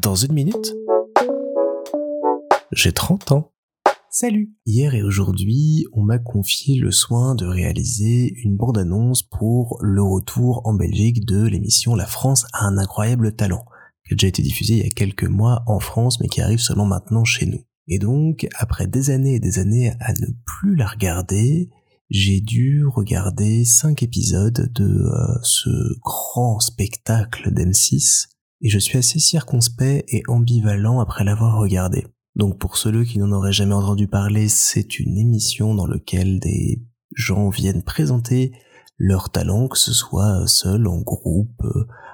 Dans une minute, j'ai 30 ans. Salut Hier et aujourd'hui, on m'a confié le soin de réaliser une bande-annonce pour le retour en Belgique de l'émission La France a un incroyable talent, qui a déjà été diffusée il y a quelques mois en France, mais qui arrive seulement maintenant chez nous. Et donc, après des années et des années à ne plus la regarder, j'ai dû regarder cinq épisodes de euh, ce grand spectacle d'M6 et je suis assez circonspect et ambivalent après l'avoir regardé. Donc pour ceux qui n'en auraient jamais entendu parler, c'est une émission dans laquelle des gens viennent présenter leur talent, que ce soit seul, en groupe,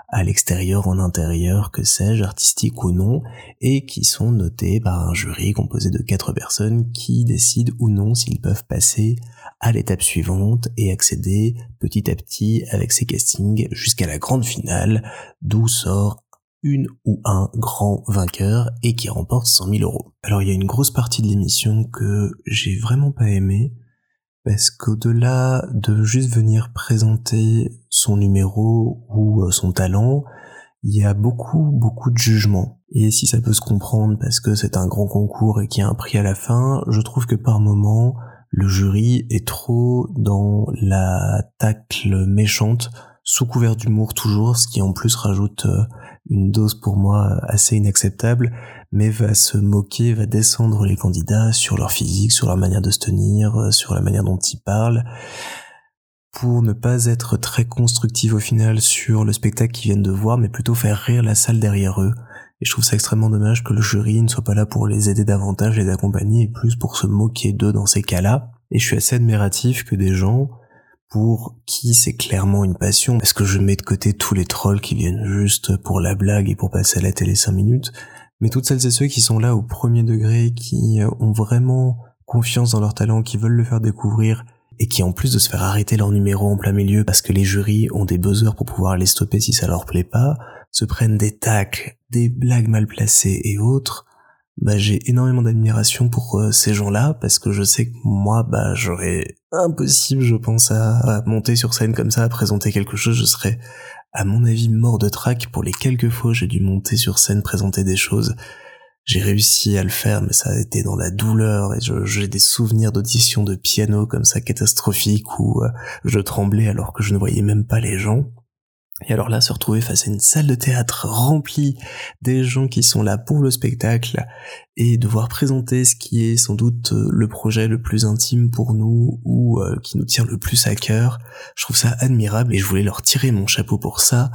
à l'extérieur, en intérieur, que sais-je, artistique ou non, et qui sont notés par un jury composé de quatre personnes qui décident ou non s'ils peuvent passer à l'étape suivante et accéder petit à petit avec ces castings jusqu'à la grande finale, d'où sort une ou un grand vainqueur et qui remporte 100 000 euros. Alors il y a une grosse partie de l'émission que j'ai vraiment pas aimé parce qu'au-delà de juste venir présenter son numéro ou euh, son talent, il y a beaucoup beaucoup de jugement. Et si ça peut se comprendre parce que c'est un grand concours et qu'il y a un prix à la fin, je trouve que par moment le jury est trop dans la tacle méchante sous couvert d'humour toujours, ce qui en plus rajoute euh, une dose pour moi assez inacceptable, mais va se moquer, va descendre les candidats sur leur physique, sur leur manière de se tenir, euh, sur la manière dont ils parlent, pour ne pas être très constructif au final sur le spectacle qu'ils viennent de voir, mais plutôt faire rire la salle derrière eux. Et je trouve ça extrêmement dommage que le jury ne soit pas là pour les aider davantage, les accompagner, et plus pour se moquer d'eux dans ces cas-là. Et je suis assez admiratif que des gens pour qui c'est clairement une passion, parce que je mets de côté tous les trolls qui viennent juste pour la blague et pour passer à la télé 5 minutes, mais toutes celles et ceux qui sont là au premier degré, qui euh, ont vraiment confiance dans leur talent, qui veulent le faire découvrir, et qui en plus de se faire arrêter leur numéro en plein milieu parce que les jurys ont des buzzers pour pouvoir les stopper si ça leur plaît pas, se prennent des tacles, des blagues mal placées et autres, bah, j'ai énormément d'admiration pour euh, ces gens-là parce que je sais que moi bah j'aurais impossible je pense à, monter sur scène comme ça présenter quelque chose. Je serais à mon avis mort de trac. Pour les quelques fois j'ai dû monter sur scène présenter des choses. J'ai réussi à le faire mais ça a été dans la douleur et j'ai des souvenirs d'audition de piano comme ça catastrophiques où euh, je tremblais alors que je ne voyais même pas les gens et alors là, se retrouver face à une salle de théâtre remplie des gens qui sont là pour le spectacle et devoir présenter ce qui est sans doute euh, le projet le plus intime pour nous ou euh, qui nous tient le plus à cœur, je trouve ça admirable et je voulais leur tirer mon chapeau pour ça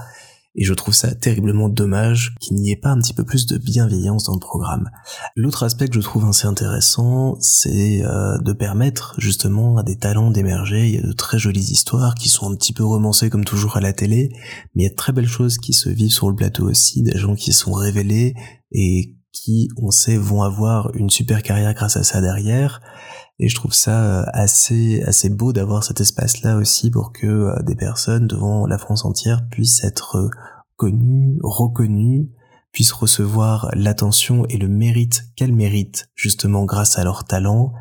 et je trouve ça terriblement dommage qu'il n'y ait pas un petit peu plus de bienveillance dans le programme. L'autre aspect que je trouve assez intéressant, c'est euh, de permettre justement à des talents d'émerger. Il y a de très jolies histoires qui sont un petit peu romancées comme toujours à la télé, mais il y a de très belles choses qui se vivent sur le plateau aussi, des gens qui sont révélés et qui, on sait, vont avoir une super carrière grâce à ça derrière. Et je trouve ça euh, assez assez beau d'avoir cet espace-là aussi pour que euh, des personnes devant la France entière puissent être euh, connues, reconnues, puissent recevoir l'attention et le mérite qu'elles méritent justement grâce à leur talent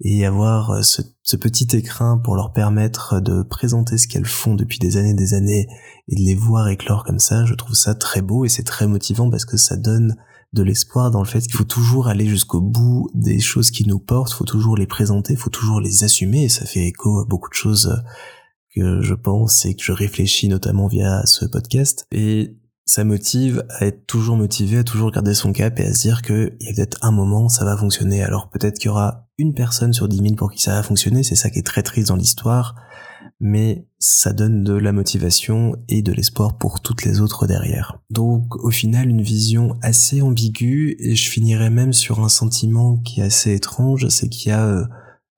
et avoir ce, ce, petit écrin pour leur permettre de présenter ce qu'elles font depuis des années et des années et de les voir éclore comme ça, je trouve ça très beau et c'est très motivant parce que ça donne de l'espoir dans le fait qu'il faut toujours aller jusqu'au bout des choses qui nous portent, faut toujours les présenter, faut toujours les assumer, et ça fait écho à beaucoup de choses que je pense et que je réfléchis notamment via ce podcast. Et ça motive à être toujours motivé, à toujours garder son cap et à se dire que il y a peut-être un moment ça va fonctionner. Alors peut-être qu'il y aura une personne sur dix mille pour qui ça va fonctionner, c'est ça qui est très triste dans l'histoire mais ça donne de la motivation et de l'espoir pour toutes les autres derrière. Donc au final une vision assez ambiguë et je finirai même sur un sentiment qui est assez étrange, c'est qu'il y a euh,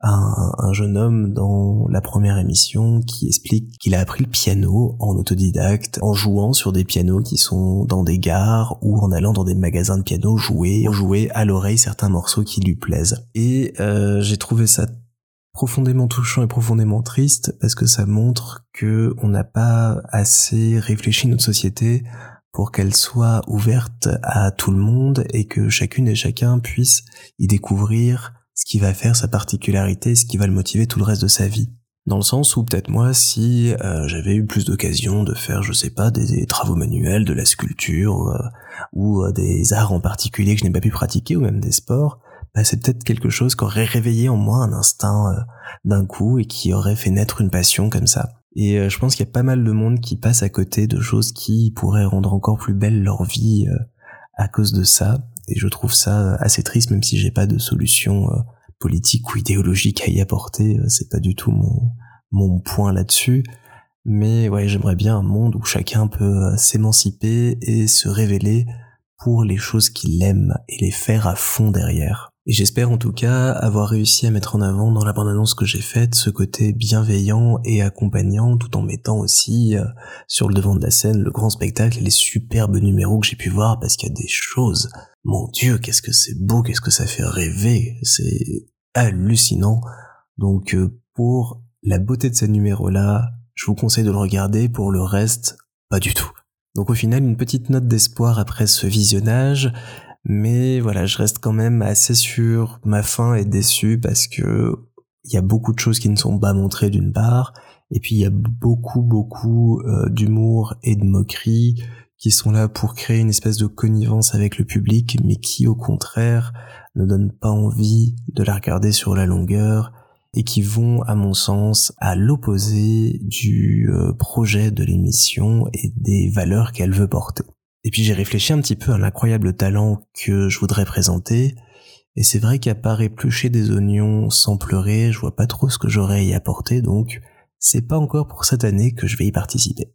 un, un, jeune homme dans la première émission qui explique qu'il a appris le piano en autodidacte, en jouant sur des pianos qui sont dans des gares ou en allant dans des magasins de piano jouer, jouer à l'oreille certains morceaux qui lui plaisent. Et euh, j'ai trouvé ça profondément touchant et profondément triste parce que ça montre que on n'a pas assez réfléchi notre société pour qu'elle soit ouverte à tout le monde et que chacune et chacun puisse y découvrir ce qui va faire sa particularité, ce qui va le motiver tout le reste de sa vie. dans le sens où peut-être moi, si euh, j'avais eu plus d'occasion de faire, je sais pas, des, travaux manuels, de la sculpture euh, ou euh, des arts en particulier que je n'ai pas pu pratiquer ou même des sports, bah, c'est peut-être quelque chose qui aurait réveillé en moi un instinct d'un coup et qui aurait fait naître une passion comme ça. Et je pense qu'il y a pas mal de monde qui passe à côté de choses qui pourraient rendre encore plus belle leur vie à cause de ça. Et je trouve ça assez triste, même si j'ai pas de solution politique ou idéologique à y apporter, euh, c'est pas du tout mon, mon point là-dessus. Mais ouais, j'aimerais bien un monde où chacun peut euh, s'émanciper et se révéler pour les choses qu'il aime et les faire à fond derrière. Et j'espère en tout cas avoir réussi à mettre en avant dans la bande-annonce que j'ai faite ce côté bienveillant et accompagnant tout en mettant aussi euh, sur le devant de la scène le grand spectacle et les superbes numéros que j'ai pu voir parce qu'il y a des choses. Mon dieu, qu'est-ce que c'est beau, qu'est-ce que ça fait rêver, c'est hallucinant. Donc euh, pour la beauté de ces numéros-là, je vous conseille de le regarder, pour le reste, pas du tout. Donc au final, une petite note d'espoir après ce visionnage, mais voilà, je reste quand même assez sur ma fin et déçu parce que il y a beaucoup de choses qui ne sont pas montrées d'une part, et puis il y a beaucoup beaucoup euh, d'humour et de moquerie qui sont là pour créer une espèce de connivence avec le public, mais qui au contraire ne donnent pas envie de la regarder sur la longueur et qui vont, à mon sens, à l'opposé du euh, projet de l'émission et des valeurs qu'elle veut porter. Et puis j'ai réfléchi un petit peu à l'incroyable talent que je voudrais présenter, et c'est vrai qu'à part éplucher des oignons sans pleurer, je vois pas trop ce que j'aurais à y apporter, donc c'est pas encore pour cette année que je vais y participer.